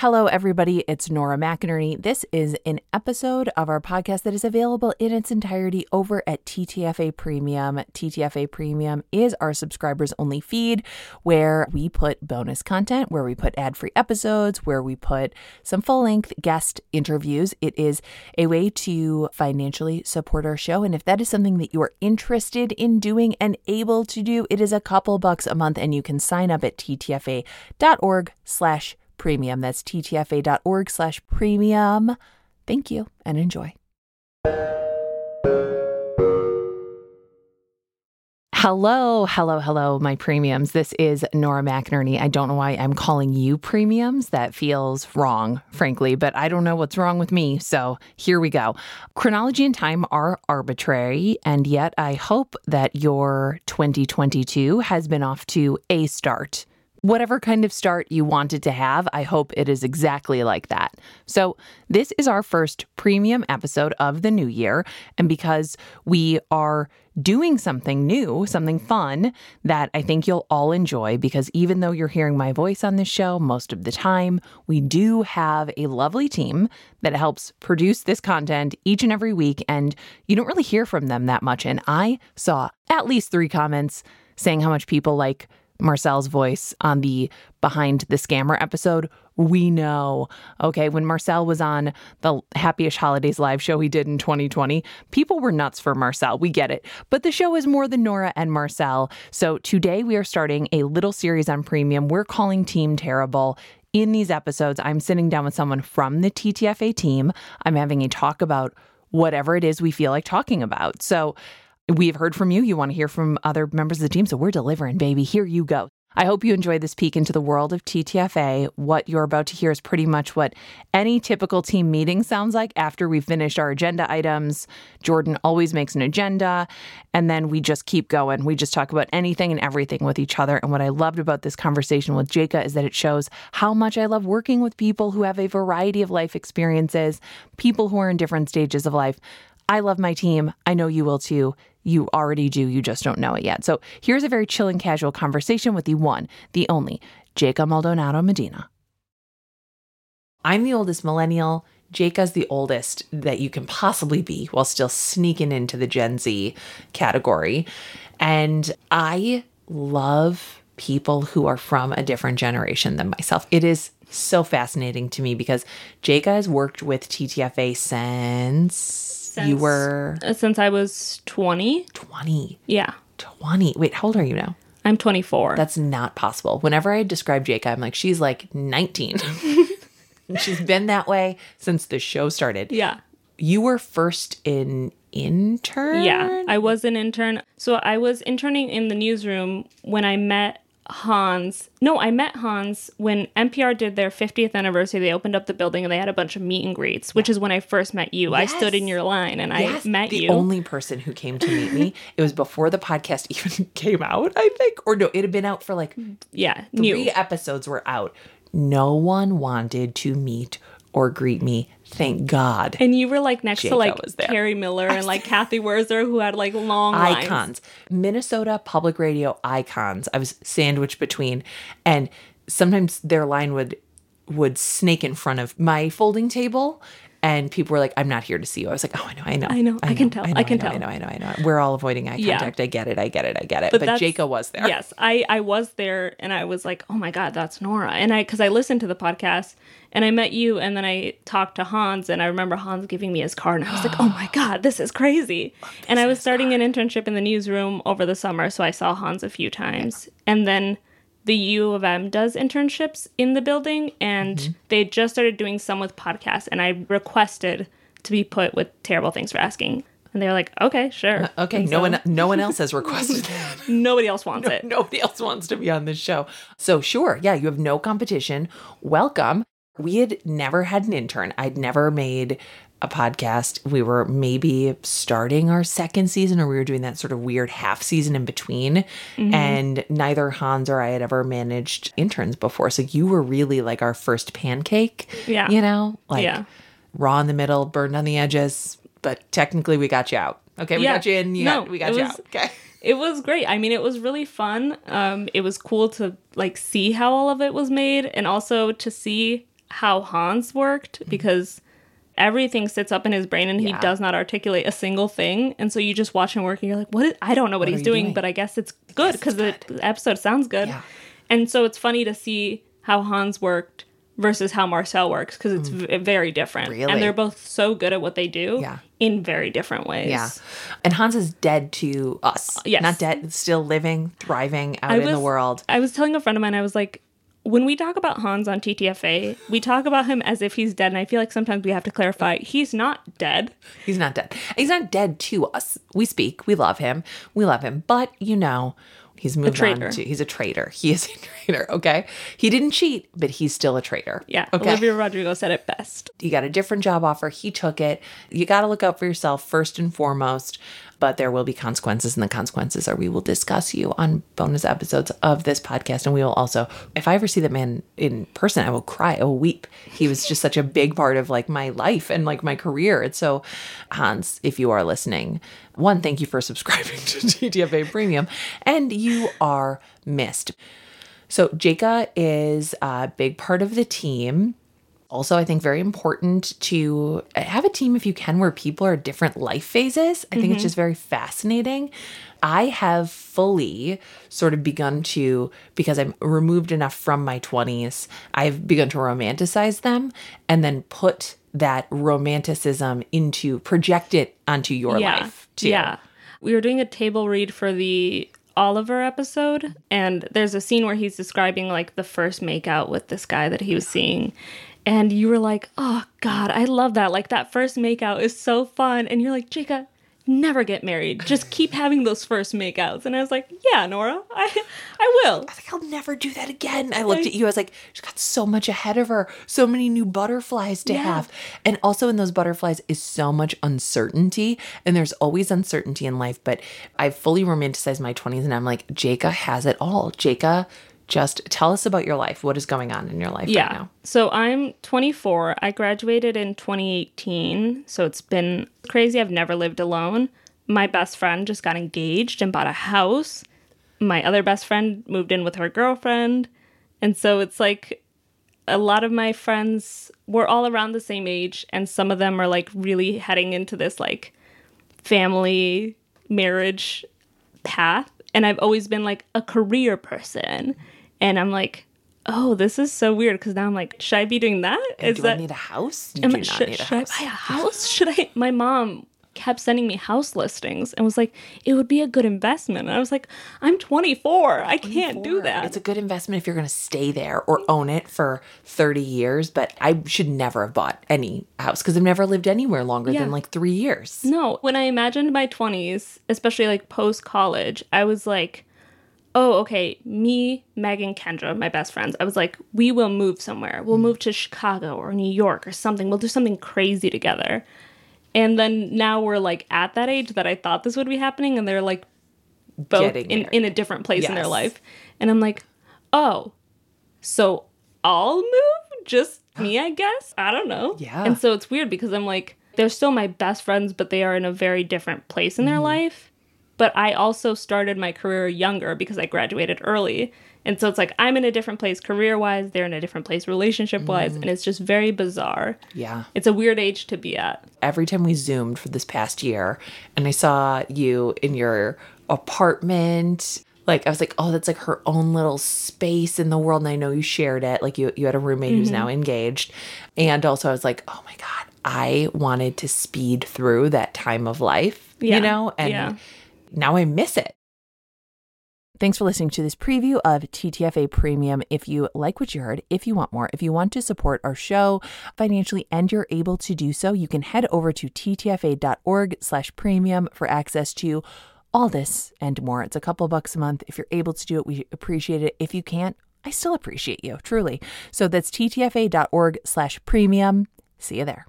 Hello, everybody. It's Nora McInerney. This is an episode of our podcast that is available in its entirety over at TTFA Premium. TTFA Premium is our subscribers only feed where we put bonus content, where we put ad free episodes, where we put some full length guest interviews. It is a way to financially support our show. And if that is something that you are interested in doing and able to do, it is a couple bucks a month and you can sign up at ttfa.org slash premium. That's ttfa.org slash premium. Thank you and enjoy. Hello, hello, hello, my premiums. This is Nora McInerney. I don't know why I'm calling you premiums. That feels wrong, frankly, but I don't know what's wrong with me. So here we go. Chronology and time are arbitrary, and yet I hope that your 2022 has been off to a start whatever kind of start you wanted to have, I hope it is exactly like that. So, this is our first premium episode of the new year. And because we are doing something new, something fun that I think you'll all enjoy, because even though you're hearing my voice on this show most of the time, we do have a lovely team that helps produce this content each and every week. And you don't really hear from them that much. And I saw at least three comments saying how much people like Marcel's voice on the Behind the Scammer episode, we know. Okay, when Marcel was on the Happyish Holidays live show he did in 2020, people were nuts for Marcel. We get it. But the show is more than Nora and Marcel. So today we are starting a little series on premium. We're calling Team Terrible. In these episodes, I'm sitting down with someone from the TTFA team. I'm having a talk about whatever it is we feel like talking about. So, We've heard from you. You want to hear from other members of the team. So we're delivering, baby. Here you go. I hope you enjoyed this peek into the world of TTFA. What you're about to hear is pretty much what any typical team meeting sounds like after we've finished our agenda items. Jordan always makes an agenda, and then we just keep going. We just talk about anything and everything with each other. And what I loved about this conversation with Jeyca is that it shows how much I love working with people who have a variety of life experiences, people who are in different stages of life. I love my team. I know you will too. You already do, you just don't know it yet. So here's a very chill and casual conversation with the one, the only, Jeyca Maldonado Medina. I'm the oldest millennial. Jeyca's the oldest that you can possibly be while still sneaking into the Gen Z category. And I love people who are from a different generation than myself. It is so fascinating to me because Jeyca has worked with TTFA since since, you were uh, since I was 20. 20. Yeah. 20. Wait, how old are you now? I'm 24. That's not possible. Whenever I describe Jeyca, I'm like, she's like 19. she's been that way since the show started. Yeah. You were first in intern? Yeah, I was an intern. So I was interning in the newsroom when I met Hans. No, I met Hans when NPR did their 50th anniversary. They opened up the building and they had a bunch of meet and greets, which is when I first met you. Yes. I stood in your line and yes. I met the you. The only person who came to meet me. it was before the podcast even came out, I think. Or no, it had been out for like yeah, three new. episodes were out. No one wanted to meet or greet me. Thank God. And you were like next to like Kerri Miller and like Cathy Wurzer, who had like long icons, lines. Minnesota public radio icons. I was sandwiched between, and sometimes their line would would snake in front of my folding table and people were like, "I'm not here to see you." I was like, "Oh, I know, I know, I know, I, can tell, I, know, I can tell, I know, I know, I know." We're all avoiding eye contact. I get it, I get it, I get it. But, but Jeyca was there. Yes, I I was there, and I was like, "Oh my god, that's Nora!" And I because I listened to the podcast, and I met you, and then I talked to Hans, and I remember Hans giving me his card, and I was like, "Oh my god, this is crazy!" and I was starting an internship in the newsroom over the summer, so I saw Hans a few times, and then the U of M does internships in the building, and mm-hmm. they just started doing some with podcasts, and I requested to be put with terrible things for asking. And they were like, okay, sure. Uh, okay, and no so, one no one else has requested that. nobody else wants no, it. Nobody else wants to be on this show. So sure, yeah, you have no competition. Welcome. We had never had an intern. I'd never made a podcast. We were maybe starting our second season or we were doing that sort of weird half season in between. Mm-hmm. And neither Hans or I had ever managed interns before. So you were really like our first pancake. Yeah. You know? Like yeah raw in the middle, burned on the edges, but technically we got you out. Okay, we yeah. got you in. You no, got, we got you was, out. Okay. It was great. I mean, it was really fun. Um, it was cool to like see how all of it was made, and also to see how Hans worked because everything sits up in his brain and he Yeah. does not articulate a single thing. And so you just watch him work and you're like, what? Is, I don't know what, are he's doing, doing? but I guess it's good because the episode sounds good. Yeah. And so it's funny to see how Hans worked versus how Marcel works because it's v- very different. Mm. Really? And they're both so good at what they do Yeah. in very different ways. Yeah. And Hans is dead to us. yes. Not dead, still living, thriving out in the world. I was telling a friend of mine, I was like, when we talk about Hans on TTFA, we talk about him as if he's dead. And I feel like sometimes we have to clarify he's not dead. He's not dead. He's not dead to us. We speak. We love him. We love him. But, you know, he's moved on to he's a traitor. He is a traitor, okay? He didn't cheat, but he's still a traitor. Yeah. Okay. Olivia Rodrigo said it best. you got a different job offer. He took it. You got to look out for yourself first and foremost, but there will be consequences, and the consequences are we will discuss you on bonus episodes of this podcast. And we will also, if I ever see that man in person, I will cry. I will weep. He was just such a big part of like my life and like my career. And so, Hans, if you are listening, one, thank you for subscribing to TTFA Premium, and you are missed. So, Jeyca is a big part of the team. Also, I think very important to uh, have a team if you can where people are different life phases. I think it's mm-hmm. just very fascinating. I have fully sort of begun to, because I'm removed enough from my 20s, I've begun to romanticize them and then put that romanticism into, project it onto your yeah. life too. Yeah. We were doing a table read for the Oliver episode, and there's a scene where he's describing like the first makeout with this guy that he was seeing. And you were like, oh God, I love that. Like that first makeout is so fun. And you're like, Jeyca, never get married. Just keep having those first makeouts. And I was like, yeah, Nora, I I will. I think I'll never do that again. I looked at you. I was like, she's got so much ahead of her, so many new butterflies to Yeah. have. And also in those butterflies is so much uncertainty. And there's always uncertainty in life. But I fully romanticized my 20s and I'm like, Jeyca has it all. Jeyca, just tell us about your life. What is going on in your life Yeah. right now? So I'm 24. I graduated in 2018. So it's been crazy. I've never lived alone. My best friend just got engaged and bought a house. My other best friend moved in with her girlfriend. And so it's like a lot of my friends were all around the same age. And some of them are like really heading into this like family marriage path. And I've always been like a career person. And I'm like, oh, this is so weird because now I'm like, should I be doing that? Is do that I need a house? You do I- not should, need a should house. I buy a house? Should I? My mom kept sending me house listings and was like, it would be a good investment. And I was like, I'm 24. I can't do that. It's a good investment if you're going to stay there or own it for 30 years. But I should never have bought any house because I've never lived anywhere longer Yeah. than like three years. No, when I imagined my 20s, especially like post college, I was like, oh, okay, me, Megan, Kendra, my best friends, I was like, we will move somewhere. We'll move to Chicago or New York or something. We'll do something crazy together. And then now we're like at that age that I thought this would be happening, and they're like both in, in a different place in their life. And I'm like, oh, so I'll move? Just me, I guess? I don't know. Yeah. And so it's weird because I'm like, they're still my best friends, but they are in a very different place in their mm-hmm. life. But I also started my career younger because I graduated early. And so it's like I'm in a different place career wise, they're in a different place relationship wise, mm-hmm. and it's just very bizarre. Yeah. It's a weird age to be at. every time we zoomed for this past year and I saw you in your apartment, like I was like, oh, that's like her own little space in the world. And I know you shared it. Like you you had a roommate who's mm-hmm. now engaged. And also I was like, oh my God, I wanted to speed through that time of life, Yeah. you know? And Yeah. Now I miss it. Thanks for listening to this preview of TTFA Premium. If you like what you heard, if you want more, if you want to support our show financially and you're able to do so, you can head over to ttfa.org slash premium for access to all this and more. It's a couple bucks a month. If you're able to do it, we appreciate it. If you can't, I still appreciate you, truly. So that's ttfa.org slash premium. See you there.